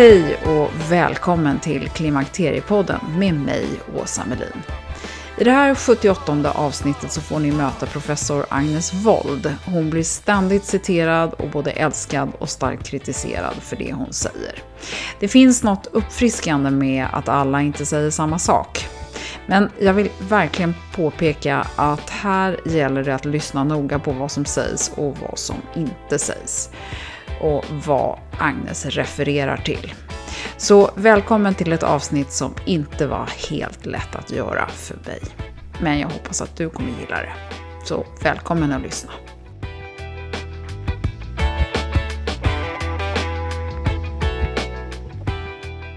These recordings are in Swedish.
Hej och välkommen till Klimakteriepodden med mig, Åsa Melin. I det här 78 avsnittet så får ni möta professor Agnes Wold. Hon blir ständigt citerad och både älskad och starkt kritiserad för det hon säger. Det finns något uppfriskande med att alla inte säger samma sak. Men jag vill verkligen påpeka att här gäller det att lyssna noga på vad som sägs och vad som inte sägs och vad Agnes refererar till. Så välkommen till ett avsnitt som inte var helt lätt att göra för mig. Men jag hoppas att du kommer gilla det. Så välkommen att lyssna.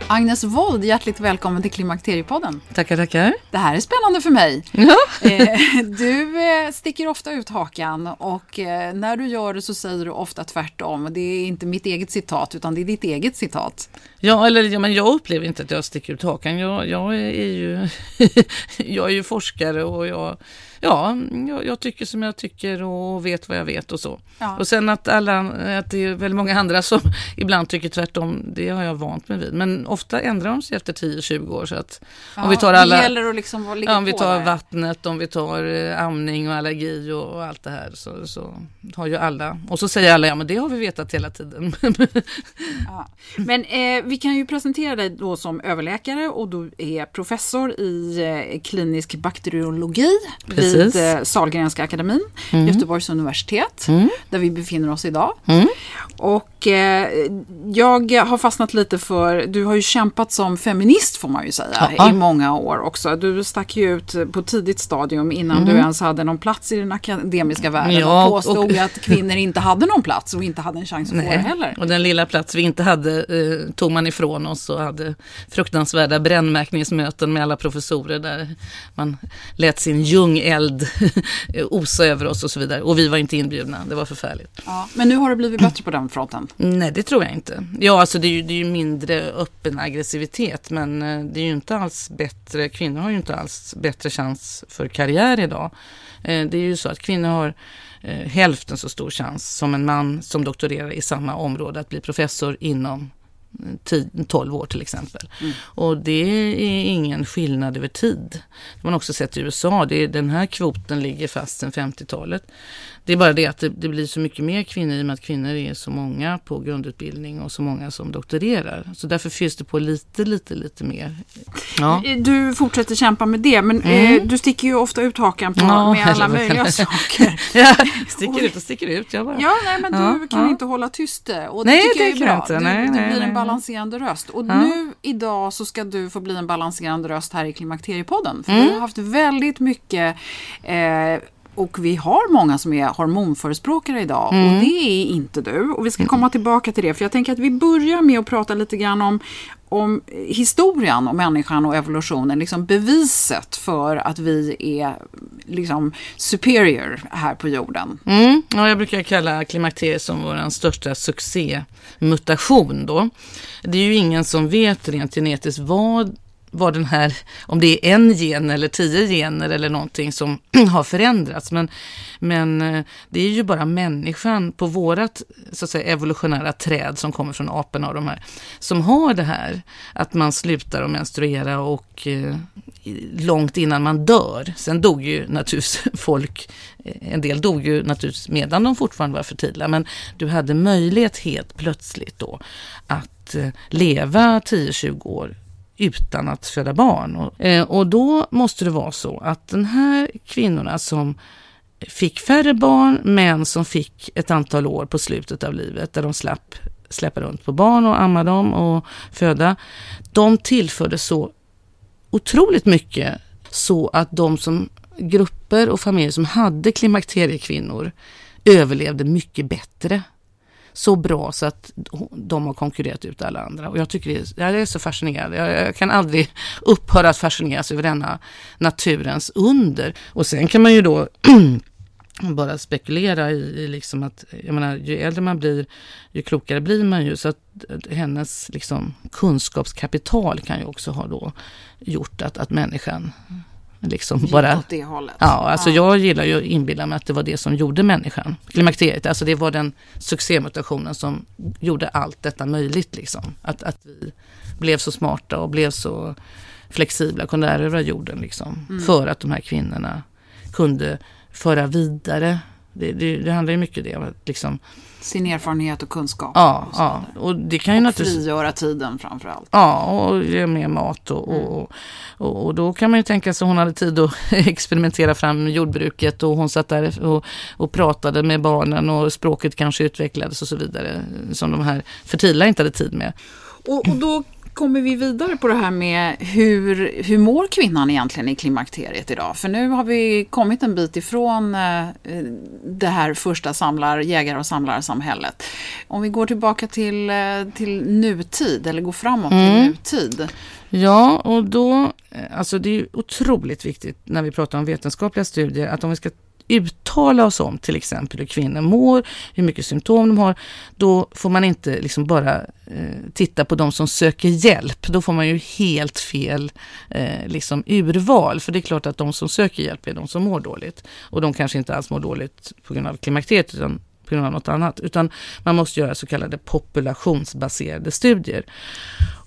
Agnes Wold, hjärtligt välkommen till Klimakteriepodden. Tackar, tackar. Det här är spännande för mig. Ja. Eh, du eh, sticker ofta ut hakan och eh, när du gör det så säger du ofta tvärtom. Det är inte mitt eget citat utan det är ditt eget citat. Ja, eller ja, men jag upplever inte att jag sticker ut hakan. Jag, jag är ju jag är ju forskare och jag ja, jag, jag, tycker som jag tycker och vet vad jag vet och så. Ja. Och sen att, alla, att det är väldigt många andra som ibland tycker tvärtom, det har jag vant mig vid. Men ofta ändrar de sig efter 10-20 år. Så att ja, om vi tar alla, det gäller att liksom ja, om vi tar vattnet, om vi tar eh, amning och allergi och, och, allt det här så, så har ju alla, och så säger alla, ja men det har vi vetat hela tiden. ja. Men eh, vi kan ju presentera dig då som överläkare och du är professor i eh, klinisk bakteriologi Precis vid eh, Sahlgrenska akademin, mm. Göteborgs universitet, mm. där vi befinner oss idag. Mm. Och eh, jag har fastnat lite för, du har ju kämpat som feminist får man ju säga ja. i många år också. Du stack ju ut på tidigt stadium innan mm. du ens hade någon plats i den akademiska världen ja, och påstod och... att kvinnor inte hade någon plats och inte hade en chans att Nej. få det heller. Och den lilla plats vi inte hade eh, tog man ifrån oss och hade fruktansvärda brännmärkningsmöten med alla professorer där man lät sin ljungeld osa över oss och så vidare. Och vi var inte inbjudna, det var förfärligt. Ja, men nu har det blivit bättre på den fronten? Nej, det tror jag inte. Ja, alltså det är ju, det är ju mindre öppen aggressivitet, men eh, det är ju inte alls bättre. Kvinnor har ju inte alls bättre chans för karriär idag. Eh, det är ju så att kvinnor har eh, hälften så stor chans som en man som doktorerar i samma område att bli professor inom 12 år till exempel. Mm. Och det är ingen skillnad över tid. Det har man också sett i USA. Det är, den här kvoten ligger fast sedan 50-talet. Det är bara det att det, det, blir så mycket mer kvinnor i och med att kvinnor är så många på grundutbildning och så många som doktorerar. Så därför fylls det på lite, lite, lite mer. Ja. Du fortsätter kämpa med det, men mm. eh, du sticker ju ofta ut hakan på, ja, med alla möjliga saker. ja, sticker ut och sticker ut. Jag bara. Ja, nej, men ja, du kan ja. inte hålla tyst och det nej, tycker det jag är bra. Inte. Nej, du, nej, en balanserande röst. Och nu idag så ska du få bli en balanserande röst här i Klimakteriepodden. För mm. du har haft väldigt mycket eh, och vi har många som är hormonförespråkare idag mm. och det är inte du. Och vi ska komma tillbaka till det för jag tänker att vi börjar med att prata lite grann om om historien och människan och evolutionen, liksom beviset för att vi är liksom superior här på jorden. Mm, ja, jag brukar kalla klimakteriet som vår största succémutation då. Det är ju ingen som vet rent genetiskt vad vad den här, om det är en gen eller tio gener eller någonting som har förändrats. Men, men eh, det är ju bara människan på vårat så att säga, evolutionära träd som kommer från aporna och de här, som har det här att man slutar att menstruera och eh, långt innan man dör. Sen dog ju naturligtvis folk, eh, en del dog ju naturligtvis medan de fortfarande var fertila, men du hade möjlighet helt plötsligt då att eh, leva 10-20 år utan att föda barn. Och, eh, och då måste det vara så att den här kvinnorna som fick färre barn men som fick ett antal år på slutet av livet där de slapp släppa runt på barn och amma dem och föda. De tillförde så otroligt mycket så att de som grupper och familjer som hade klimakteriekvinnor överlevde mycket bättre så bra så att de har konkurrerat ut alla andra. Och jag tycker det är, jag är så fascinerad. Jag, jag, kan aldrig upphöra att fascineras över denna naturens under. Och sen kan man ju då bara spekulera i, i, liksom att, jag menar, ju äldre man blir, ju klokare blir man ju. Så att hennes liksom, kunskapskapital kan ju också ha då gjort att, att människan Liksom bara, åt det hållet. Ja, alltså ja. jag gillar ju att inbilla mig att det var det som gjorde människan. Klimakteriet, alltså det var den succémutationen som gjorde allt detta möjligt. Liksom. Att, att vi blev så smarta och blev så flexibla, kunde erövra jorden. Liksom, mm. För att de här kvinnorna kunde föra vidare. Det, det, det handlar ju mycket om det. Liksom, sin erfarenhet och kunskap. Ja, och, ja. och det kan ju och naturligtvis... frigöra tiden framför allt. Ja, och ge mer mat och, mm. och, och, och, då kan man ju tänka sig att hon hade tid att experimentera fram jordbruket och hon satt där och, och pratade med barnen och språket kanske utvecklades och så vidare som de här fertila inte hade tid med. Och, och då kommer vi vidare på det här med hur, hur mår kvinnan egentligen i klimakteriet idag? För nu har vi kommit en bit ifrån eh, det här första samlar, jägar och samlarsamhället. Om vi går tillbaka till, eh, till nutid, eller går framåt mm. till nutid. Ja, och då, eh, alltså det är otroligt viktigt när vi pratar om vetenskapliga studier att om vi ska uttala oss om till exempel hur kvinnor mår, hur mycket symptom de har, då får man inte liksom bara eh, titta på de som söker hjälp. Då får man ju helt fel eh, liksom urval. För det är klart att de som söker hjälp är de som mår dåligt. Och de kanske inte alls mår dåligt på grund av klimakteriet utan på grund av något annat. Utan man måste göra så kallade populationsbaserade studier.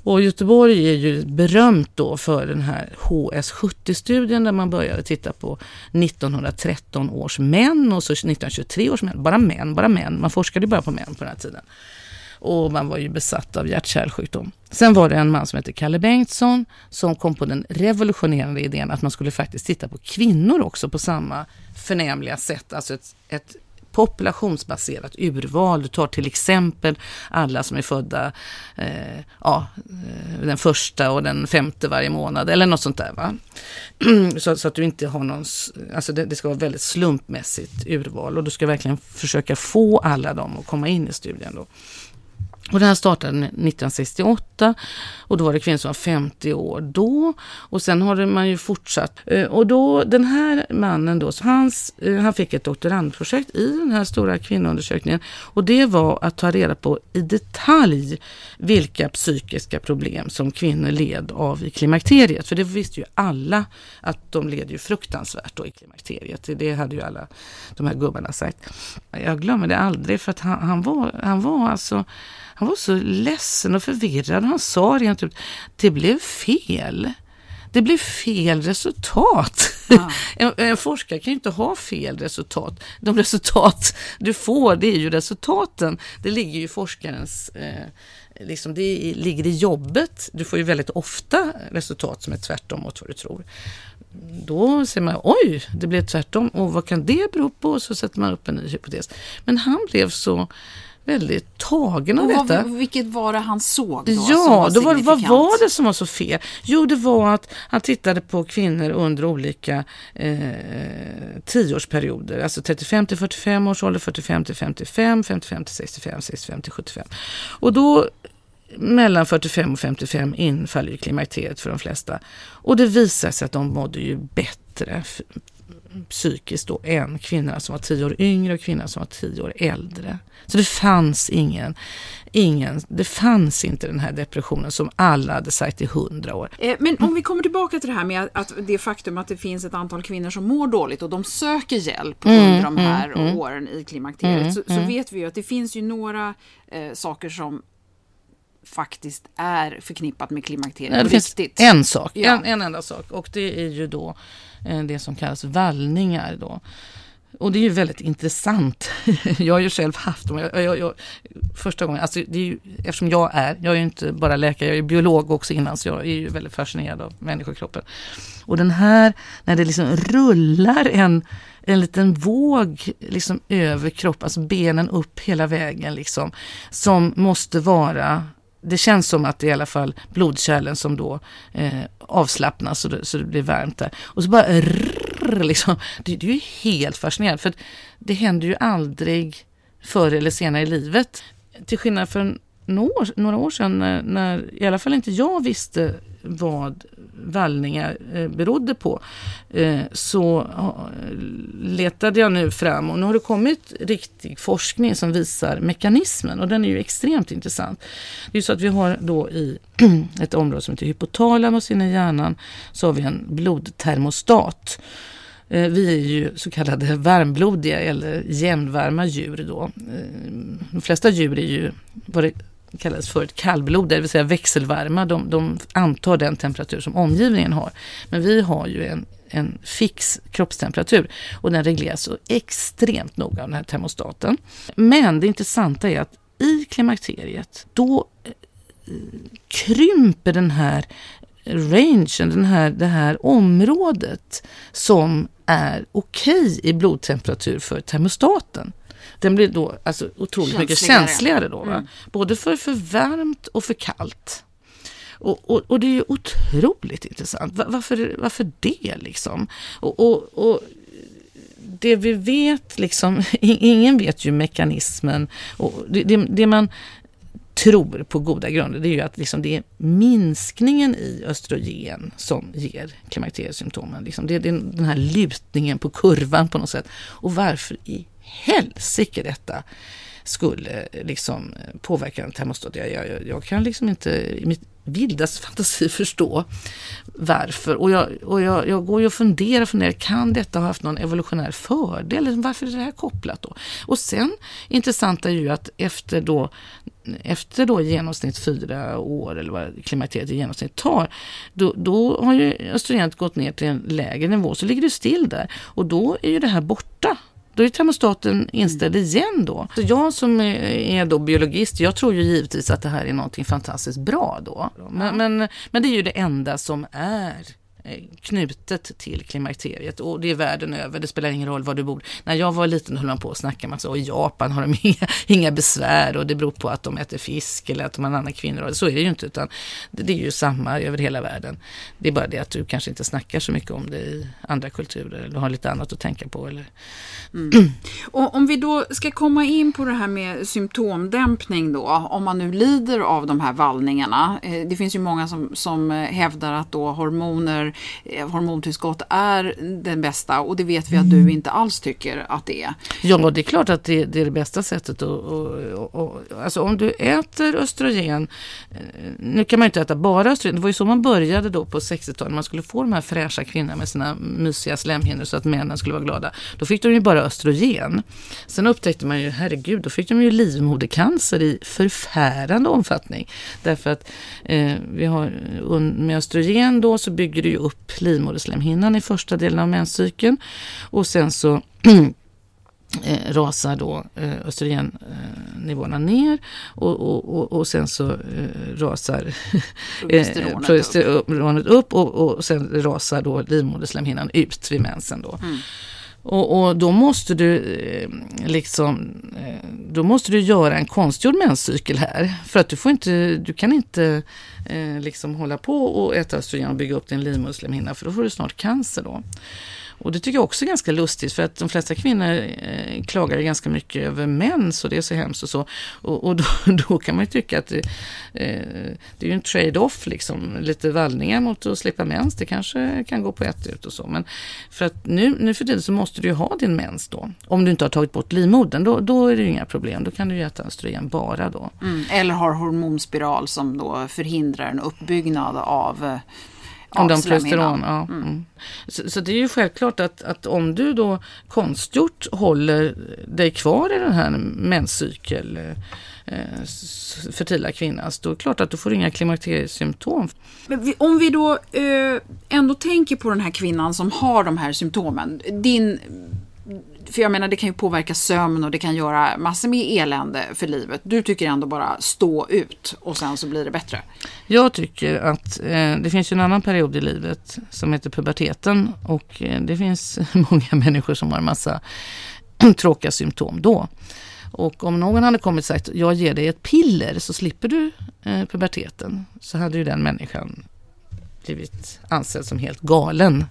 Och Göteborg är ju berömt då för den här HS70-studien där man började titta på 1913 års män och så 1923 års män. Bara män, bara män. Man forskade bara på män på den här tiden. Och man var ju besatt av hjärt-kärlsjukdom. Sen var det en man som hette Kalle Bengtsson som kom på den revolutionerande idén att man skulle faktiskt titta på kvinnor också på samma förnämliga sätt. Alltså ett, ett populationsbaserat urval. Du tar till exempel alla som är födda eh, ja, eh, den första och den femte varje månad eller något sånt där. Va? så, så, att du inte har någon, alltså det, det, ska vara väldigt slumpmässigt urval och du ska verkligen försöka få alla dem att komma in i studien. Då. Och det här startade 1968 och då var det kvinnor som var 50 år då. Och sen har man ju fortsatt. Eh, och då den här mannen då, hans, eh, han fick ett doktorandprojekt i den här stora kvinnoundersökningen. Och det var att ta reda på i detalj vilka psykiska problem som kvinnor led av i klimakteriet. För det visste ju alla att de led ju fruktansvärt då i klimakteriet. Det hade ju alla de här gubbarna sagt. Jag glömmer det aldrig för att han, han var, han var alltså han var så ledsen och förvirrad. Han sa rent ut, det blev fel. Det blev fel resultat. Ja. en, en, forskare kan ju inte ha fel resultat. De resultat du får, det är ju resultaten. Det ligger ju i forskarens eh, liksom det ligger i jobbet. Du får ju väldigt ofta resultat som är tvärtom mot vad du tror. Då säger man oj, det blev tvärtom och vad kan det bero på? Och så sätter man upp en ny hypotes. Men han blev så väldigt tagen av detta. Vilket var det han såg då? Ja, då var, vad var det som var så fel? Jo, det var att han tittade på kvinnor under olika eh, tioårsperioder. Alltså 35 till 45 års ålder, 45 till 55, 55 till 65, 65 till 75. Och då mellan 45 och 55 infaller ju klimakteriet för de flesta. Och det visar sig att de mådde ju bättre psykiskt då än kvinnorna som var tio år yngre och kvinnorna som var tio år äldre. Så det fanns ingen, ingen, det fanns inte den här depressionen som alla hade sagt i hundra år. Eh, men om vi kommer tillbaka till det här med att det faktum att det finns ett antal kvinnor som mår dåligt och de söker hjälp mm, under de här mm, mm. åren i klimakteriet mm, så, så, mm. vet vi ju att det finns ju några eh, saker som faktiskt är förknippat med klimakteriet. Ja, det finns riktigt. en sak, ja. en, en enda sak och det är ju då Eh, det som kallas vallningar då. Och det är ju väldigt intressant. Jag har ju själv haft dem. Jag, jag, jag, första gången, alltså det är ju, eftersom jag är, jag är ju inte bara läkare, jag är biolog också innan, så jag är ju väldigt fascinerad av människokroppen. Och den här, när det liksom rullar en, en liten våg liksom över kroppen, alltså benen upp hela vägen liksom, som måste vara det känns som att det är i alla fall blodkärlen som då eh, avslappnas så det, så det blir varmt där. Och så bara rrr, liksom. Det, det är ju helt fascinerande för det händer ju aldrig förr eller senare i livet. Till skillnad från några, några år sedan när, när i alla fall inte jag visste vad vallningar eh, berodde på eh, så letade jag nu fram och nu har det kommit riktig forskning som visar mekanismen och den är ju extremt intressant. Det är så att vi har då i ett område som heter hypotalamus inne i hjärnan så har vi en blodtermostat. Eh, vi är ju så kallade varmblodiga eller jämnvarma djur då. De flesta djur är ju det kallas för ett kallblod, det vill säga växelvarma. De, de antar den temperatur som omgivningen har. Men vi har ju en, en fix kroppstemperatur och den regleras så extremt noga av den här termostaten. Men det intressanta är att i klimakteriet då eh, krymper den här rangen, den här, det här området som är okej okay i blodtemperatur för termostaten. Den blir då alltså otroligt känsligare. mycket känsligare då. Mm. Både för för varmt och för kallt. Och, och, och, det är ju otroligt intressant. Varför, varför det liksom? Och, och, och det vi vet, liksom, ingen vet ju mekanismen. Och det, det, det, man tror på goda grunder, det är ju att liksom det är minskningen i östrogen som ger klimakteriesymptomen. Liksom det är den här lutningen på kurvan på något sätt. Och varför i helsike detta skulle eh, liksom eh, påverka en termostat. Jag, jag, jag kan liksom inte i mitt vildaste fantasi förstå varför. Och, jag, och jag, jag går ju och funderar, funderar, kan detta ha haft någon evolutionär fördel? Varför är det här kopplat då? Och sen intressant är ju att efter då efter då i genomsnitt fyra år eller vad klimakteriet i genomsnitt tar, då, då har ju östrogenet gått ner till en lägre nivå, så ligger det still där och då är ju det här borta. Då är termostaten inställd mm. igen då. Så jag som är då biologist, jag tror ju givetvis att det här är någonting fantastiskt bra då. Men, men, men det är ju det enda som är Eh, knutet till klimakteriet och det är världen över, det spelar ingen roll var du bor. När jag var liten höll man på att snacka med att i Japan har de inga, inga besvär och det beror på att de äter fisk eller att de har en annan kvinnor. Så är det ju inte utan det är ju samma över hela världen. Det är bara det att du kanske inte snackar så mycket om det i andra kulturer eller har lite annat att tänka på. Eller... Mm. Och om vi då ska komma in på det här med symptomdämpning då, om man nu lider av de här vallningarna. Eh, det finns ju många som, som eh, hävdar att då hormoner hormontillskott är den bästa och det vet vi att du inte alls tycker att det är. Ja, det är klart att det, det är det bästa sättet. Och, och, och, alltså om du äter östrogen, eh, nu kan man inte äta bara östrogen, det var ju så man började då på 60-talet, man skulle få de här fräscha kvinnorna med sina mysiga slemhinnor så att männen skulle vara glada. Då fick de ju bara östrogen. Sen upptäckte man ju, herregud, då fick de ju livmodercancer i förfärande omfattning. Därför att eh, vi har, med östrogen då så bygger det ju upp livmoderslemhinnan i första delen av menscykeln och sen så Eh, rasar då eh, östrogennivåerna ner och, och, och, och sen så eh, rasar eh, progesteronet upp och, och sen rasar då livmoderslemhinnan ut vid mensen. Då. Mm. Och, och, då måste du eh, liksom, eh, då måste du göra en konstgjord menscykel här. För att du får inte, du kan inte eh, liksom hålla på och äta östrogen och bygga upp din livmoderslemhinna för då får du snart cancer då. Och det tycker jag också är ganska lustigt för att de flesta kvinnor eh, klagar ganska mycket över mens och det är så hemskt och så. Och, och då, då, kan man ju tycka att det, eh, det är ju en trade-off liksom, lite vallningar mot att slippa mens, det kanske kan gå på ett ut och så. Men för att nu, nu för tiden så måste du ju ha din mens då. Om du inte har tagit bort livmodern, då, då är det ju inga problem. Då kan du ju äta östrogen bara då. Mm, eller har hormonspiral som då förhindrar en uppbyggnad av eh, eh, om de progesteron, ja. Mm. mm. Så, så, det är ju självklart att, att om du då konstgjort håller dig kvar i den här menscykel eh, fertila kvinnans, då är det klart att du får inga klimakteriesymptom. Men om vi då eh, ändå tänker på den här kvinnan som har de här symptomen. Din för jag menar det kan ju påverka sömn och det kan göra massor med elände för livet. Du tycker ändå bara stå ut och sen så blir det bättre. Jag tycker att eh, det finns en annan period i livet som heter puberteten och eh, det finns många människor som har en massa tråkiga symptom då. Och om någon hade kommit och sagt jag ger dig ett piller så slipper du eh, puberteten så hade ju den människan blivit ansedd som helt galen.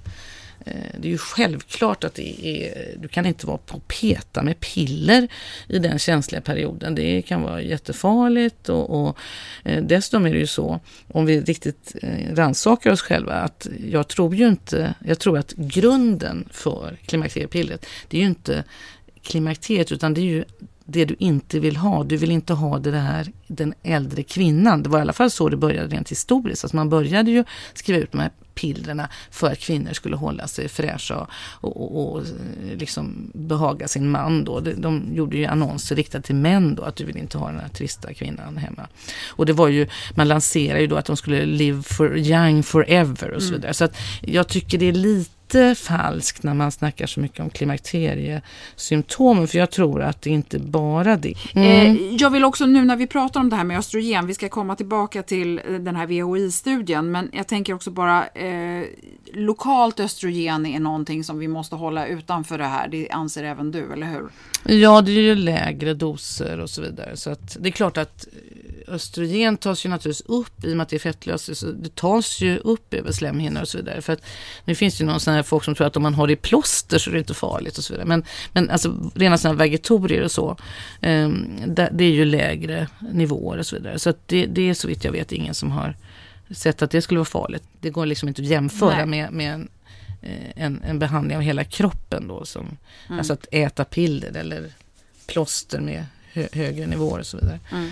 Eh, det är ju självklart att det är, du kan inte vara på och peta med piller i den känsliga perioden. Det kan vara jättefarligt och, och eh, dessutom är det ju så, om vi riktigt eh, rannsakar oss själva, att jag tror ju inte, jag tror att grunden för klimakteriepillret, det är ju inte klimakteriet utan det är ju det du inte vill ha. Du vill inte ha det där, den äldre kvinnan. Det var i alla fall så det började rent historiskt. Alltså man började ju skriva ut de här pillerna för att kvinnor skulle hålla sig fräscha och, och, och liksom behaga sin man. Då. De, de gjorde ju annonser riktade till män då, att du vill inte ha den här trista kvinnan hemma. Och det var ju, man lanserade ju då att de skulle live for young forever och så mm. vidare. Mm. Så att jag tycker det är lite lite falskt när man snackar så mycket om klimakteriesymptomen, för jag tror att det inte bara det. Mm. Eh, jag vill också nu när vi pratar om det här med östrogen, vi ska komma tillbaka till eh, den här VHI-studien, men jag tänker också bara eh, lokalt östrogen är någonting som vi måste hålla utanför det här, det anser även du, eller hur? Ja, det är ju lägre doser och så vidare, så att det är klart att östrogen tas ju naturligtvis upp i och med att det är fettlöst. Så det tas ju upp över slemhinnor och så vidare. För att nu finns det ju någon sån här folk som tror att om man har det i plåster så är det inte farligt och så vidare. Men, men alltså rena sådana här vegetorier och så, eh, det, är ju lägre nivåer och så vidare. Så det, det är så vitt jag vet ingen som har sett att det skulle vara farligt. Det går liksom inte att jämföra med, med en, eh, en, en, behandling av hela kroppen då. Som, mm. Alltså att äta piller eller plåster med hö, högre nivåer och så vidare. Mm.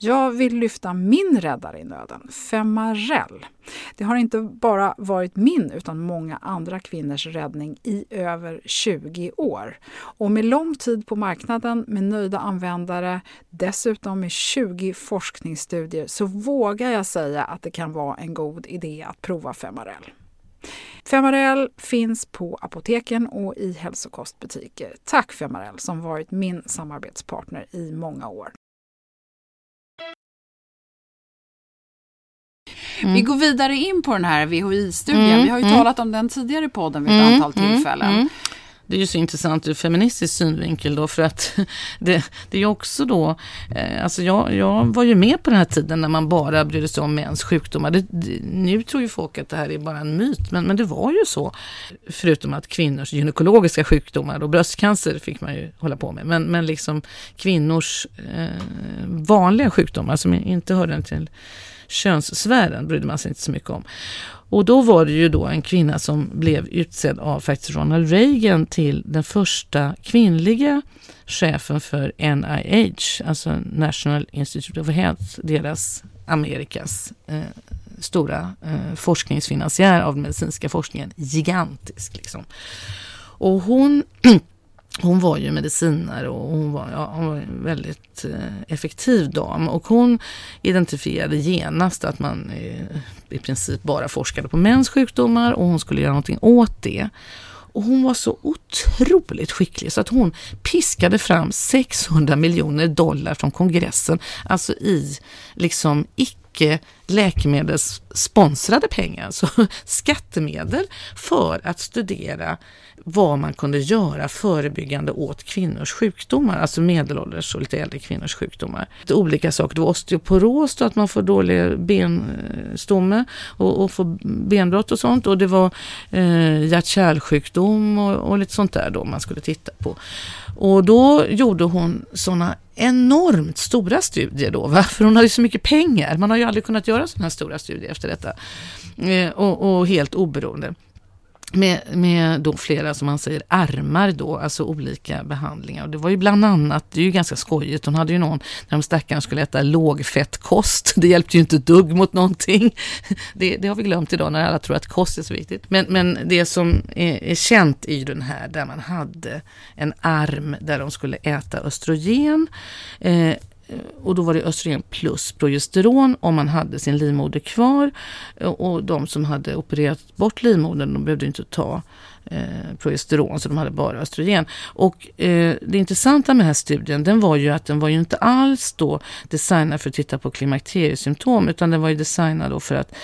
Jag vill lyfta min räddare i nöden, Femarel. Det har inte bara varit min utan många andra kvinnors räddning i över 20 år. Och med lång tid på marknaden, med nöjda användare, dessutom med 20 forskningsstudier så vågar jag säga att det kan vara en god idé att prova Femarel. Femarel finns på apoteken och i hälsokostbutiker. Tack Femarel som varit min samarbetspartner i många år. Mm. Vi går vidare in på den här VHI-studien. Mm, Vi har ju mm. talat om den tidigare i podden vid ett mm, antal mm, tillfällen. Det är ju så intressant ur feministisk synvinkel då för att det, det är också då, eh, alltså jag, jag var ju med på den här tiden när man bara brydde sig om mäns sjukdomar. Det, det, nu tror ju folk att det här är bara en myt, men, men det var ju så. Förutom att kvinnors gynekologiska sjukdomar och bröstcancer fick man ju hålla på med, men, men liksom kvinnors eh, vanliga sjukdomar som inte hörde till könssfären brydde man sig inte så mycket om. Och då var det ju då en kvinna som blev utsedd av faktiskt Ronald Reagan till den första kvinnliga chefen för NIH, alltså National Institute of Health, deras Amerikas eh, stora eh, forskningsfinansiär av den medicinska forskningen. Gigantisk liksom. Och hon hon var ju medicinare och hon var, ja, hon var en väldigt eh, effektiv dam. Och hon identifierade genast att man eh, i princip bara forskade på mäns sjukdomar och hon skulle göra någonting åt det. Och hon var så otroligt skicklig så att hon piskade fram 600 miljoner dollar från kongressen, alltså i liksom icke läkemedelssponsrade pengar, alltså skattemedel för att studera vad man kunde göra förebyggande åt kvinnors sjukdomar, alltså medelålders och lite äldre kvinnors sjukdomar. Det olika saker, det var osteoporos, då att man får dålig benstomme och, och får benbrott och sånt och det var eh, hjärt-kärlsjukdom och, och lite sånt där då man skulle titta på. Och då gjorde hon sådana enormt stora studier då, va? för hon hade ju så mycket pengar. Man har ju aldrig kunnat göra sådana här stora studier efter detta. Eh, och, och helt oberoende. Med, med då flera, som man säger, armar då, alltså olika behandlingar. Och det var ju bland annat, det är ju ganska skojigt, hon hade ju någon när de stackarna skulle äta lågfettkost. Det hjälpte ju inte ett dugg mot någonting. Det, det, har vi glömt idag när alla tror att kost är så viktigt. Men, men det som är, är känt är ju den här där man hade en arm där de skulle äta östrogen. Eh, Eh, Eh, och då var det östrogen plus progesteron om man hade sin livmoder kvar. Eh, och de som hade opererat bort livmodern, de behövde inte ta eh, progesteron, så de hade bara östrogen. Och eh, det intressanta med den här studien, den var ju att den var ju inte alls då designad för att titta på klimakteriesymptom, utan den var ju designad då för att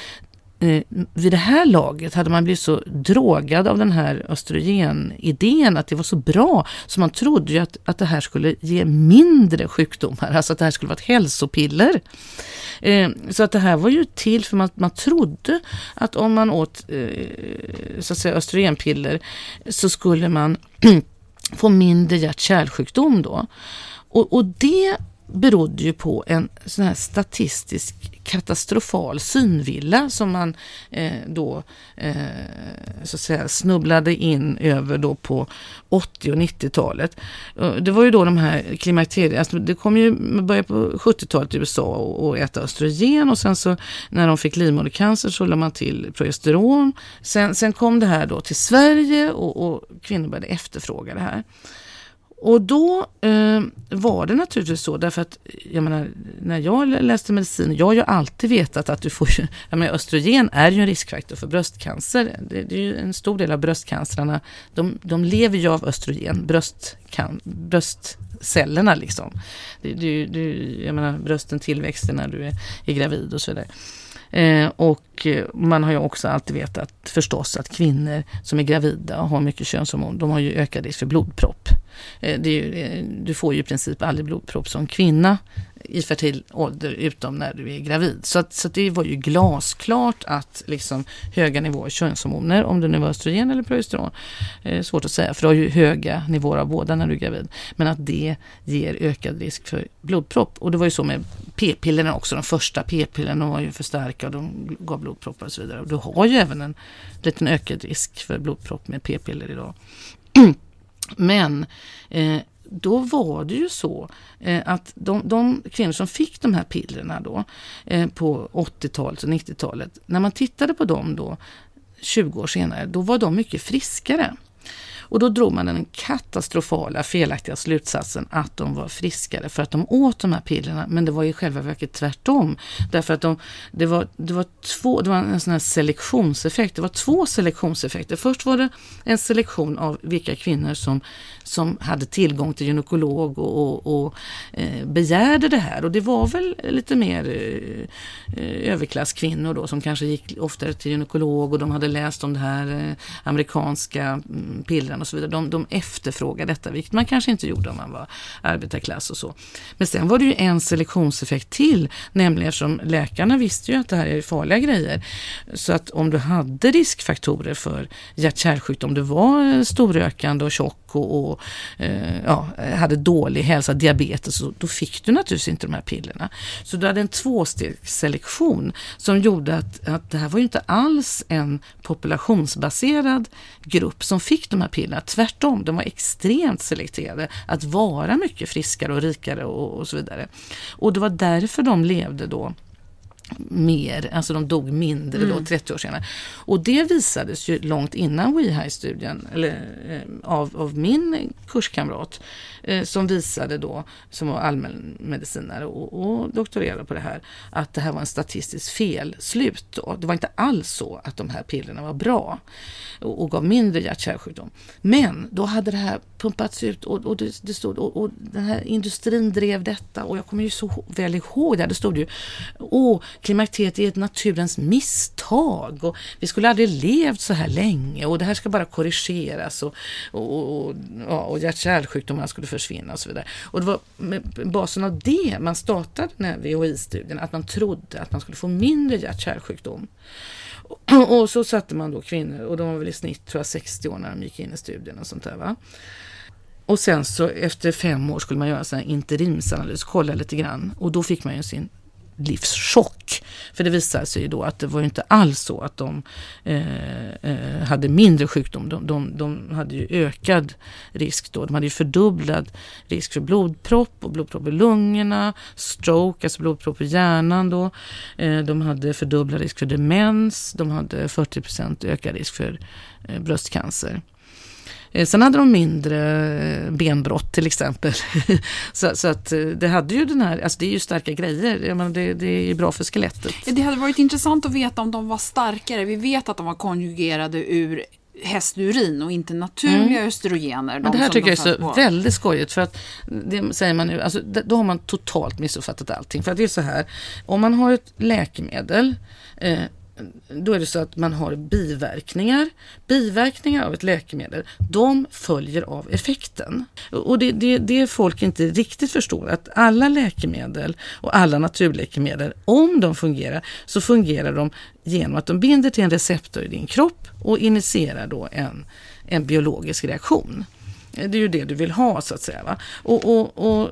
eh, vid det här laget hade man blivit så drogad av den här östrogenidén att det var så bra så man trodde ju att, att det här skulle ge mindre sjukdomar, alltså att det här skulle vara ett hälsopiller. Eh, så att det här var ju till för man, man trodde att om man åt eh, så att säga östrogenpiller så skulle man få mindre hjärt-kärlsjukdom då. Och, och det berodde ju på en sån här statistisk katastrofal synvilla som man eh, då eh, så att säga snubblade in över då på 80 och 90-talet. Det var ju då de här klimakterierna... alltså det kom ju börja på 70-talet i USA och, och äta östrogen och sen så när de fick livmodercancer så lade man till progesteron. Sen, sen kom det här då till Sverige och, och kvinnor började efterfråga det här. Och då eh, var det naturligtvis så, därför att jag menar, när jag läste medicin, jag har ju alltid vetat att du får, jag menar, östrogen är ju en riskfaktor för bröstcancer. Det, det är ju en stor del av bröstcancerna, de, de lever ju av östrogen, bröstcan, bröstcellerna liksom. Det, det, det, jag menar, brösten tillväxter när du är, är gravid och så vidare. Eh, och eh, man har ju också alltid vetat förstås att kvinnor som är gravida och har mycket könshormon, de har ju ökad risk för blodpropp. Eh, ju, eh, du får ju i princip aldrig blodpropp som kvinna i fertil ålder utom när du är gravid. Så, att, så att det var ju glasklart att liksom höga nivåer könshormoner, om det nu var östrogen eller progesteron, eh, svårt att säga för du har ju höga nivåer av båda när du är gravid, men att det ger ökad risk för blodpropp. Och det var ju så med p-pillerna också, de första p-pillerna var ju för starka och de gav blodproppar och så vidare. Och du har ju även en liten ökad risk för blodpropp med p-piller idag. Men eh, då var det ju så eh, att de, de, kvinnor som fick de här pillerna då eh, på 80-talet och 90-talet, när man tittade på dem då 20 år senare, då var de mycket friskare. Och då drog man den katastrofala felaktiga slutsatsen att de var friskare för att de åt de här pillerna. Men det var i själva verket tvärtom. Därför att de, det, var, det, var två, det var en sån här selektionseffekt. Det var två selektionseffekter. Först var det en selektion av vilka kvinnor som, som hade tillgång till gynekolog och, och, och eh, begärde det här. Och det var väl lite mer eh, eh överklasskvinnor då som kanske gick oftare till gynekolog och de hade läst om det här eh, amerikanska mm, pillren och så vidare. De, de efterfrågar detta, vilket man kanske inte gjorde om man var arbetarklass och så. Men sen var det ju en selektionseffekt till, nämligen eftersom läkarna visste ju att det här är farliga grejer. Så att om du hade riskfaktorer för hjärt-kärlsjukdom, du var eh, storrökande och tjock och, och eh, ja, hade dålig hälsa, diabetes, så då fick du naturligtvis inte de här pillerna. Så du hade en tvåstegsselektion som gjorde att, att det här var ju inte alls en populationsbaserad grupp som fick de här pillerna. Tvärtom, de var extremt selekterade att vara mycket friskare och rikare och, och så vidare. Och det var därför de levde då mer, alltså de dog mindre mm. då 30 år senare. Och det visades ju långt innan WeHi-studien, eller eh, av, av min kurskamrat eh, som visade då, som var allmänmedicinare och, och doktorerade på det här, att det här var en statistiskt fel slut. Då. Det var inte alls så att de här pillerna var bra och, och gav mindre hjärt-kärlsjukdom. Men då hade det här pumpats ut och, och det, det stod, och, och, den här industrin drev detta och jag kommer ju så väl ihåg det, det stod ju, åh, klimakteriet är ett naturens misstag och vi skulle aldrig levt så här länge och det här ska bara korrigeras och, och, och, ja, och hjärt-kärlsjukdomarna skulle försvinna och så vidare. Och det var med basen av det man startade den här VHI-studien, att man trodde att man skulle få mindre hjärt-kärlsjukdom. Och så satte man då kvinnor, och de var väl i snitt tror jag 60 år när de gick in i studien och sånt där. Va? Och sen så efter fem år skulle man göra en interimsanalys, kolla lite grann. Och då fick man ju sin livschock. För det visade sig ju då att det var ju inte alls så att de eh, eh, hade mindre sjukdom. De, de, de, hade ju ökad risk då. De hade ju fördubblad risk för blodpropp och blodpropp i lungorna, stroke, alltså blodpropp i hjärnan då. Eh, de hade fördubblad risk för demens. De hade 40% ökad risk för eh, bröstcancer. Eh, sen hade de mindre eh, benbrott till exempel. så, så, att eh, det hade ju den här, alltså det är ju starka grejer, menar, det, det är bra för skelettet. Det hade varit intressant att veta om de var starkare. Vi vet att de var konjugerade ur hästurin och inte naturliga mm. östrogener. Men det här tycker jag är så på. väldigt skojigt för att det säger man nu, alltså, då har man totalt missuppfattat allting. För att det är så här, om man har ett läkemedel eh, då är det så att man har biverkningar. Biverkningar av ett läkemedel, de följer av effekten. Och det, det, det folk inte riktigt förstår, att alla läkemedel och alla naturläkemedel, om de fungerar, så fungerar de genom att de binder till en receptor i din kropp och initierar då en, en biologisk reaktion. Det är ju det du vill ha så att säga. Va? Och, och, och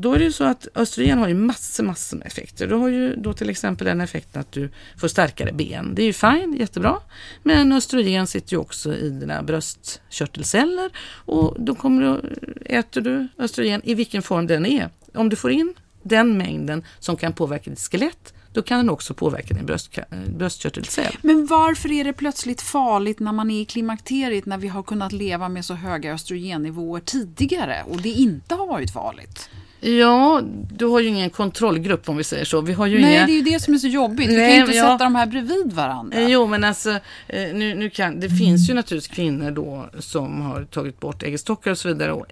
då är det ju så att östrogen har ju massor, massor med effekter. Du har ju då till exempel den effekten att du får starkare ben. Det är ju fine, jättebra. Men östrogen sitter ju också i dina bröstkörtelceller och då kommer du, äter du östrogen i vilken form den är. Om du får in den mängden som kan påverka ditt skelett då kan den också påverka din bröst, bröstkörtelcell. Men varför är det plötsligt farligt när man är i klimakteriet när vi har kunnat leva med så höga östrogennivåer tidigare och det inte har varit farligt? Ja, du har ju ingen kontrollgrupp om vi säger så. Vi har ju Nej, inga... det är ju det som är så jobbigt. Vi Nej, kan ju inte ja. sätta de här bredvid varandra. Jo, men alltså, eh, nu, nu kan, det finns ju naturligtvis kvinnor då som har tagit bort äggstockar och så vidare. Och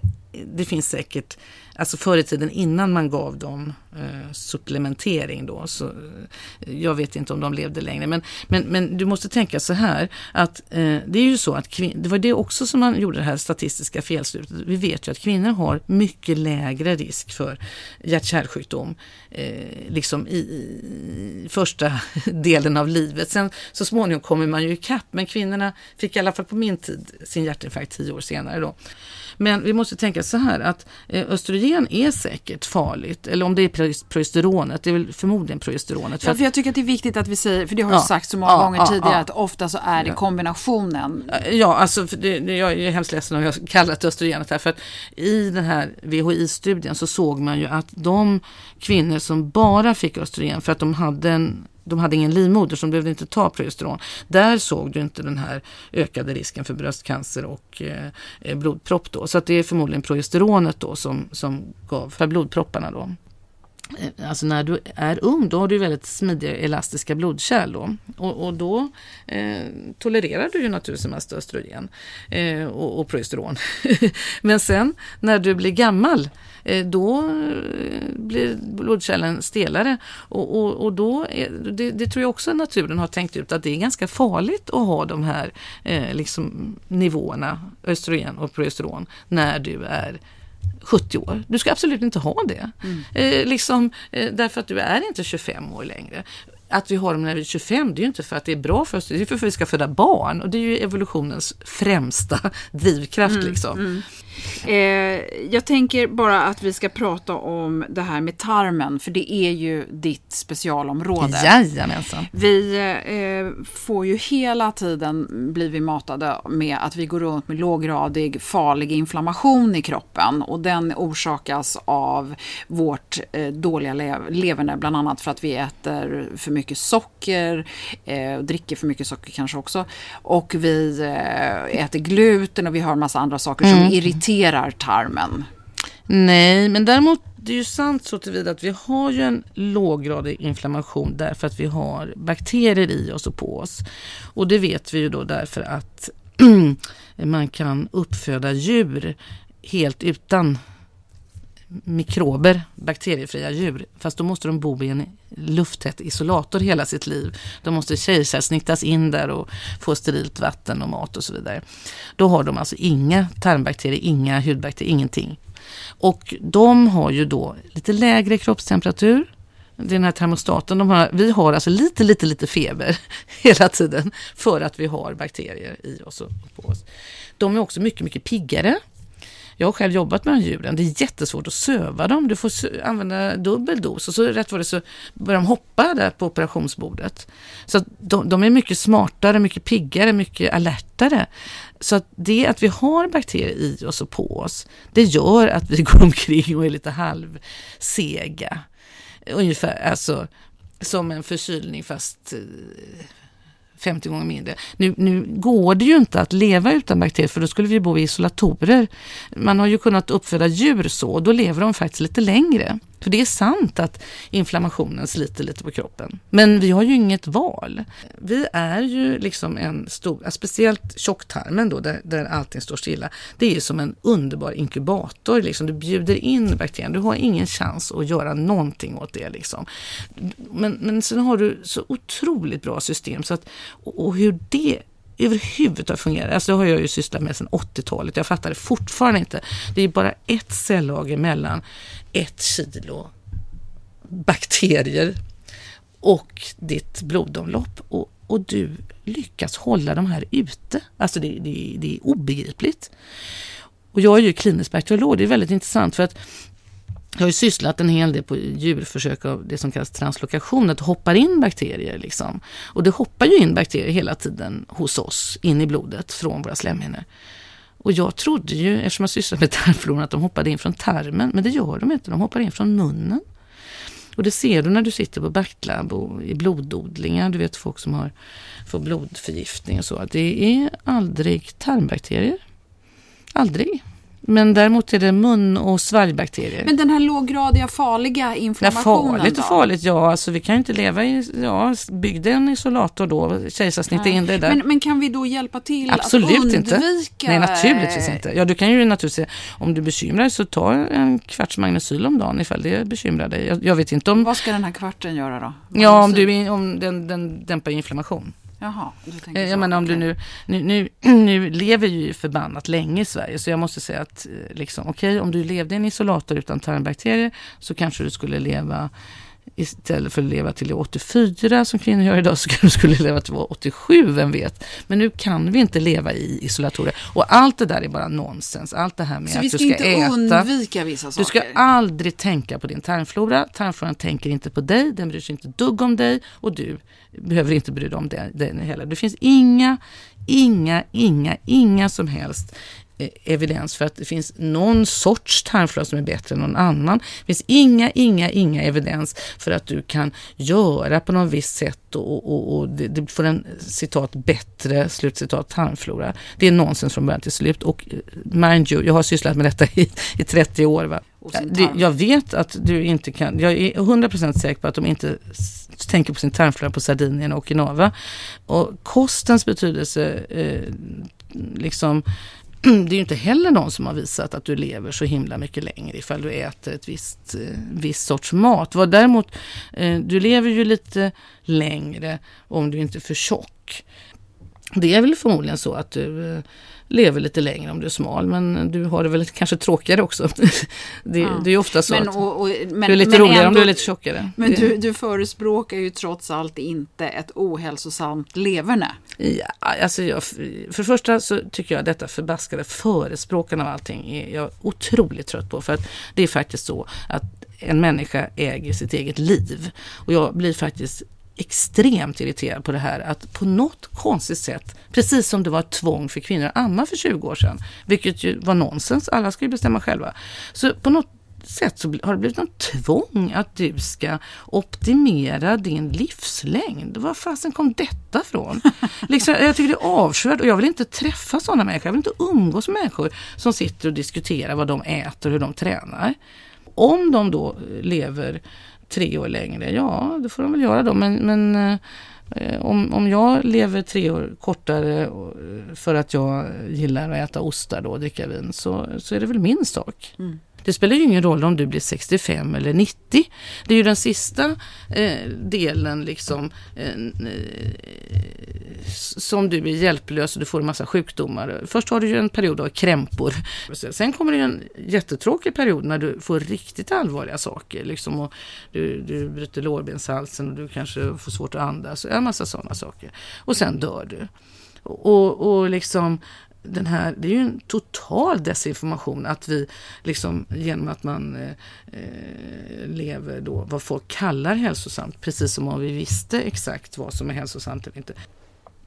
det finns säkert alltså förr i tiden innan man gav dem eh, supplementering då. Så, eh, jag vet inte om de levde längre. Men, men, men du måste tänka så här att eh, det är ju så att det var det också som man gjorde det här statistiska felslutet. Vi vet ju att kvinnor har mycket lägre risk för hjärt-kärlsjukdom eh, liksom i, i, första delen av livet. Sen så småningom kommer man ju ikapp men kvinnorna fick i alla fall på min tid sin hjärtinfarkt tio år senare då. Men vi måste tänka så här att eh, östrogen är säkert farligt, eller om det är progesteronet, det är väl förmodligen progesteronet. För, ja, för jag tycker att det är viktigt att vi säger, för det har ja, sagt så många ja, gånger ja, tidigare, att ofta så är det kombinationen. Ja, alltså det, det, jag är hemskt ledsen om jag har kallat östrogenet här, för att i den här VHI-studien så såg man ju att de kvinnor som bara fick östrogen för att de hade en de hade ingen livmoder så de behövde inte ta progesteron. Där såg du inte den här ökade risken för bröstcancer och eh, blodpropp då. Så att det är förmodligen progesteronet då som, som gav för blodpropparna då. Eh, alltså när du är ung då har du väldigt smidiga elastiska blodkärl då. Och, och då eh, tolererar du ju naturligtvis mest östrogen eh, och, och progesteron. Men sen när du blir gammal eh, då eh, blir blodkärlen stelare och, och, och då är, det, det, tror jag också naturen har tänkt ut att det är ganska farligt att ha de här eh, liksom nivåerna östrogen och progesteron när du är 70 år. Du ska absolut inte ha det. Mm. Eh, liksom, eh, därför att du är inte 25 år längre. Att vi har dem när vi är 25, det är ju inte för att det är bra för oss, det är för att vi ska föda barn. Och det är ju evolutionens främsta drivkraft. Mm, liksom. Mm. Eh, jag tänker bara att vi ska prata om det här med tarmen, för det är ju ditt specialområde. Jajamensan. Vi eh, får ju hela tiden bli vi matade med att vi går runt med låggradig farlig inflammation i kroppen och den orsakas av vårt eh, dåliga le leverne, bland annat för att vi äter för mycket socker, eh, dricker för mycket socker kanske också, och vi eh, äter gluten och vi har en massa andra saker mm. som irriterar hanterar tarmen. Nej, men däremot det är ju sant så tillvida att vi har ju en låggradig inflammation därför att vi har bakterier i oss och på oss. Och det vet vi ju då därför att man kan uppföda djur helt utan mikrober, bakteriefria djur. Fast då måste de bo i en lufttät isolator hela sitt liv. De måste kejsarsnittas in där och få sterilt vatten och mat och så vidare. Då har de alltså inga tarmbakterier, inga hudbakterier, ingenting. Och de har ju då lite lägre kroppstemperatur. Det är Den här termostaten, de har, vi har alltså lite, lite, lite feber hela tiden för att vi har bakterier i oss och på oss. De är också mycket, mycket piggare. Jag har själv jobbat med de djuren. Det är jättesvårt att söva dem. Du får använda dubbel dos och så rätt vad det så börjar de hoppa där på operationsbordet. Så de, de, är mycket smartare, mycket piggare, mycket alertare. Så att det att vi har bakterier i oss och på oss, det gör att vi går omkring och är lite halvsega. Ungefär alltså som en förkylning fast eh, 50 gånger mindre. Nu, nu går det ju inte att leva utan bakterier för då skulle vi bo i isolatorer. Man har ju kunnat uppföda djur så och då lever de faktiskt lite längre. För det är sant att inflammationen sliter lite på kroppen. Men vi har ju inget val. Vi är ju liksom en stor, speciellt tjocktarmen då där, där allting står stilla. Det är ju som en underbar inkubator. Liksom. Du bjuder in bakterien. Du har ingen chans att göra någonting åt det. Liksom. Men, men sen har du så otroligt bra system. Så att, och hur det överhuvudtaget fungerar. Alltså det har jag ju sysslat med sedan 80-talet. Jag fattar det fortfarande inte. Det är bara ett cellager mellan ett kilo bakterier och ditt blodomlopp. Och, och du lyckas hålla de här ute. Alltså det, det, det är obegripligt. Och jag är ju klinisk bakteriolog. Det är väldigt intressant för att jag har ju sysslat en hel del på djurförsök av det som kallas translokation, att hoppar in bakterier. Liksom. Och det hoppar ju in bakterier hela tiden hos oss, in i blodet från våra slemhinnor. Och jag trodde ju, eftersom jag sysslar med tarmfloran, att de hoppade in från tarmen, men det gör de inte, de hoppar in från munnen. Och det ser du när du sitter på Bactlab och i blododlingar, du vet folk som har, får blodförgiftning och så, att det är aldrig tarmbakterier. Aldrig. Men däremot är det mun och svalgbakterier. Men den här låggradiga farliga inflammationen ja, Farligt och farligt, ja. Alltså, vi kan ju inte leva i, ja, byggde en isolator då, kejsarsnitt in det där. Men, men, kan vi då hjälpa till Absolut att undvika? inte. Nej, naturligtvis inte. Ja, du kan ju naturligtvis, om du bekymrar dig så ta en kvarts magnesyl om dagen ifall det bekymrar dig. Jag, jag vet inte om... Vad ska den här kvarten göra då? Ja, om, du, om den, den dämpar inflammation. Jaha, du eh, jag menar om okay. du nu, nu, nu, nu lever ju förbannat länge i Sverige så jag måste säga att eh, liksom, okej okay, om du levde i en isolator utan tarmbakterier så kanske du skulle leva istället för att leva till 84 som kvinnor gör idag så kanske skulle leva till 87, vem vet. Men nu kan vi inte leva i isolatorer. Och allt det där är bara nonsens. Allt det här med så att du ska, äta. Så vi ska inte undvika vissa saker? Du ska aldrig tänka på din tarmflora. Tarmfloran tänker inte på dig, den bryr sig inte dugg om dig och du behöver inte bry dig om den heller. Det finns inga, inga, inga, inga som helst evidens för att det finns någon sorts tarmflora som är bättre än någon annan. Det finns inga, inga, inga evidens för att du kan göra på något visst sätt och, och, och det, det, får en citat bättre slutcitat tarmflora. Det är nonsens från början till slut och eh, mind you, jag har sysslat med detta i, i 30 år. Va? Det, jag vet att du inte kan, jag är 100% säker på att de inte tänker på sin tarmflora på Sardinien och Okinawa. Och kostens betydelse, eh, liksom, det är ju inte heller någon som har visat att du lever så himla mycket längre ifall du äter ett visst, eh, viss sorts mat. Vad däremot, eh, du lever ju lite längre om du inte är för tjock. Det är väl förmodligen så att du eh, lever lite längre om du är smal men du har det väl kanske tråkigare också. det, ja. det är ju ofta så men, att och, och, men, du är lite roligare ändå, om du är lite tjockare. Men du, du förespråkar ju trots allt inte ett ohälsosamt leverne. Ja, alltså jag, för det första så tycker jag detta förbaskade förespråkande av allting är jag otroligt trött på för att det är faktiskt så att en människa äger sitt eget liv. Och jag blir faktiskt extremt irriterad på det här att på något konstigt sätt, precis som det var ett tvång för kvinnor att amma för 20 år sedan, vilket ju var nonsens, alla ska ju bestämma själva. Så på något sätt så har det blivit något tvång att du ska optimera din livslängd. Var fasen kom detta ifrån? liksom, jag tycker det är avskyvärt och jag vill inte träffa sådana människor. Jag vill inte umgås med människor som sitter och diskuterar vad de äter och hur de tränar. Om de då lever tre år längre, ja det får de väl göra då. Men, men eh, om, om jag lever tre år kortare eh, för att jag gillar att äta ostar då och dricka vin så, så är det väl min sak. Mm. Det spelar ju ingen roll om du blir 65 eller 90. Det är ju den sista eh, delen liksom eh, eh, som du är hjälplös och du får en massa sjukdomar. Först har du ju en period av krämpor. Sen kommer det en jättetråkig period när du får riktigt allvarliga saker. Liksom, och du, du bryter lårbenshalsen och du kanske får svårt att andas. En massa sådana saker. Och sen dör du. Och, och liksom den här, det är ju en total desinformation att vi liksom genom att man eh, eh, lever då vad folk kallar hälsosamt, precis som om vi visste exakt vad som är hälsosamt eller inte.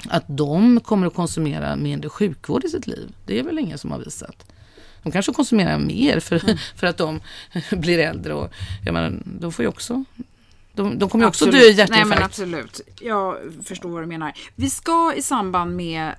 Att de kommer att konsumera mindre sjukvård i sitt liv, det är väl ingen som har visat. De kanske konsumerar mer för, mm. för att de blir äldre och jag menar, de får ju också de, de kommer ju också dö i hjärtinfarkt. Nej men absolut. Jag förstår vad du menar. Vi ska i samband med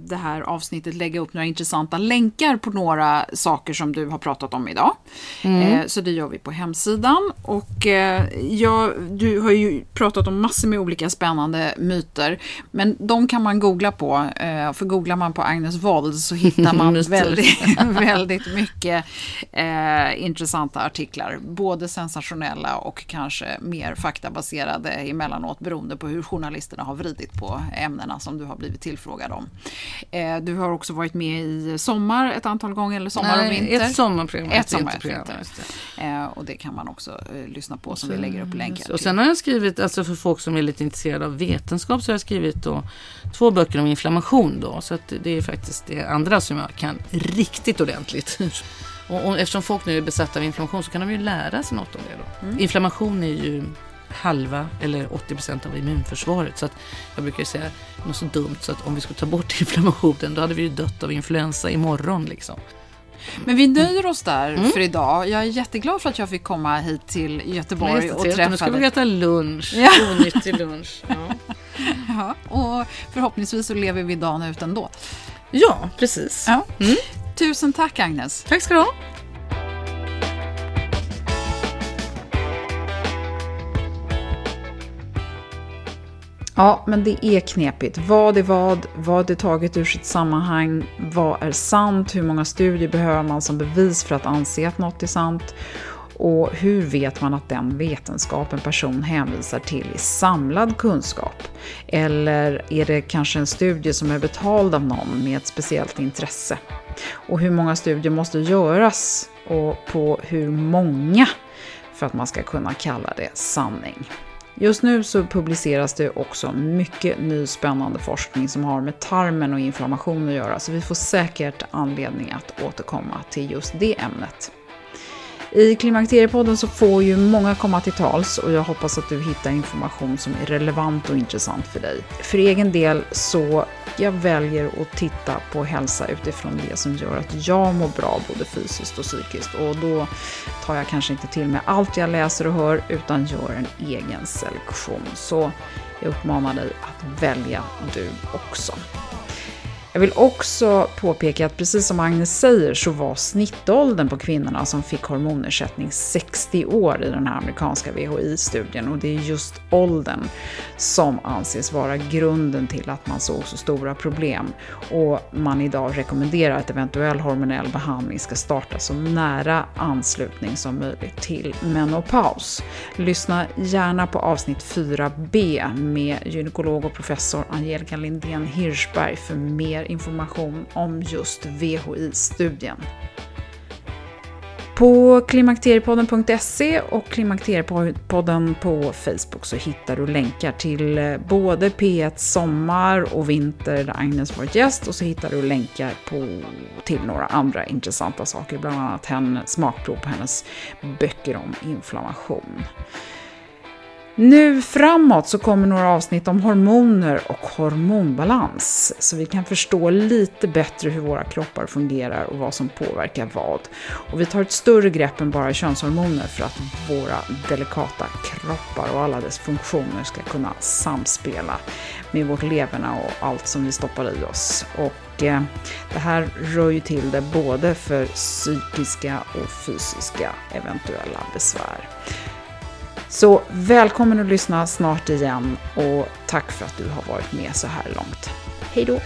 det här avsnittet lägga upp några intressanta länkar på några saker som du har pratat om idag. Mm. Eh, så det gör vi på hemsidan. Och eh, ja, du har ju pratat om massor med olika spännande myter. Men de kan man googla på. För googlar man på Agnes Wold så hittar man väldigt, väldigt mycket eh, intressanta artiklar. Både sensationella och kanske mer faktabaserade emellanåt beroende på hur journalisterna har vridit på ämnena som du har blivit tillfrågad om. Eh, du har också varit med i Sommar ett antal gånger, eller Sommar Nej, och vinter. ett sommarprogram. Ett, ett sommarprogram. Eh, och det kan man också eh, lyssna på som så, vi lägger upp länkar Och sen har jag skrivit, alltså för folk som är lite intresserade av vetenskap, så har jag skrivit då två böcker om inflammation då. Så att det är faktiskt det andra som jag kan riktigt ordentligt. Och, och eftersom folk nu är besatta av inflammation så kan de ju lära sig något om det då. Mm. Inflammation är ju halva eller 80 procent av immunförsvaret. Så att jag brukar säga något så dumt så att om vi skulle ta bort inflammationen då hade vi ju dött av influensa imorgon liksom. Men vi nöjer oss där mm. för idag. Jag är jätteglad för att jag fick komma hit till Göteborg och träffa dig. Nu ska vi äta lunch, ja. onyttig lunch. Ja. ja. och förhoppningsvis så lever vi dagen ut ändå. Ja, precis. Ja. Mm. Tusen tack Agnes. Tack ska du ha. Ja, men det är knepigt. Vad är vad? Vad är taget ur sitt sammanhang? Vad är sant? Hur många studier behöver man som bevis för att anse att något är sant? Och hur vet man att den vetenskap en person hänvisar till är samlad kunskap? Eller är det kanske en studie som är betald av någon med ett speciellt intresse? Och hur många studier måste göras och på hur många för att man ska kunna kalla det sanning? Just nu så publiceras det också mycket ny spännande forskning som har med tarmen och inflammation att göra, så vi får säkert anledning att återkomma till just det ämnet. I Klimakteriepodden så får ju många komma till tals och jag hoppas att du hittar information som är relevant och intressant för dig. För egen del så jag väljer att titta på hälsa utifrån det som gör att jag mår bra både fysiskt och psykiskt. Och då tar jag kanske inte till mig allt jag läser och hör utan gör en egen selektion. Så jag uppmanar dig att välja du också. Jag vill också påpeka att precis som Agnes säger så var snittåldern på kvinnorna som fick hormonersättning 60 år i den här amerikanska VHI-studien och det är just åldern som anses vara grunden till att man såg så stora problem och man idag rekommenderar att eventuell hormonell behandling ska starta så nära anslutning som möjligt till menopaus. Lyssna gärna på avsnitt 4b med gynekolog och professor Angelica Lindén Hirschberg för mer mer information om just VHI-studien. På klimakteriepodden.se och Klimakteriepodden på Facebook så hittar du länkar till eh, både P1 Sommar och Vinter där Agnes varit gäst och så hittar du länkar på, till några andra intressanta saker, bland annat hennes smakprov på hennes böcker om inflammation. Nu framåt så kommer några avsnitt om hormoner och hormonbalans så vi kan förstå lite bättre hur våra kroppar fungerar och vad som påverkar vad. Och vi tar ett större grepp än bara könshormoner för att våra delikata kroppar och alla dess funktioner ska kunna samspela med vårt leverne och allt som vi stoppar i oss. Och eh, det här rör ju till det både för psykiska och fysiska eventuella besvär. Så välkommen att lyssna snart igen och tack för att du har varit med så här långt. Hej då!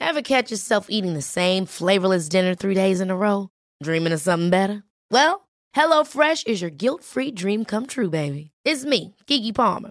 Have catch yourself eating the same flavorless dinner three days in a row? Dreaming of something better? Well, hello fresh is your guilt free dream come true baby. It's me, Gigi Palmer.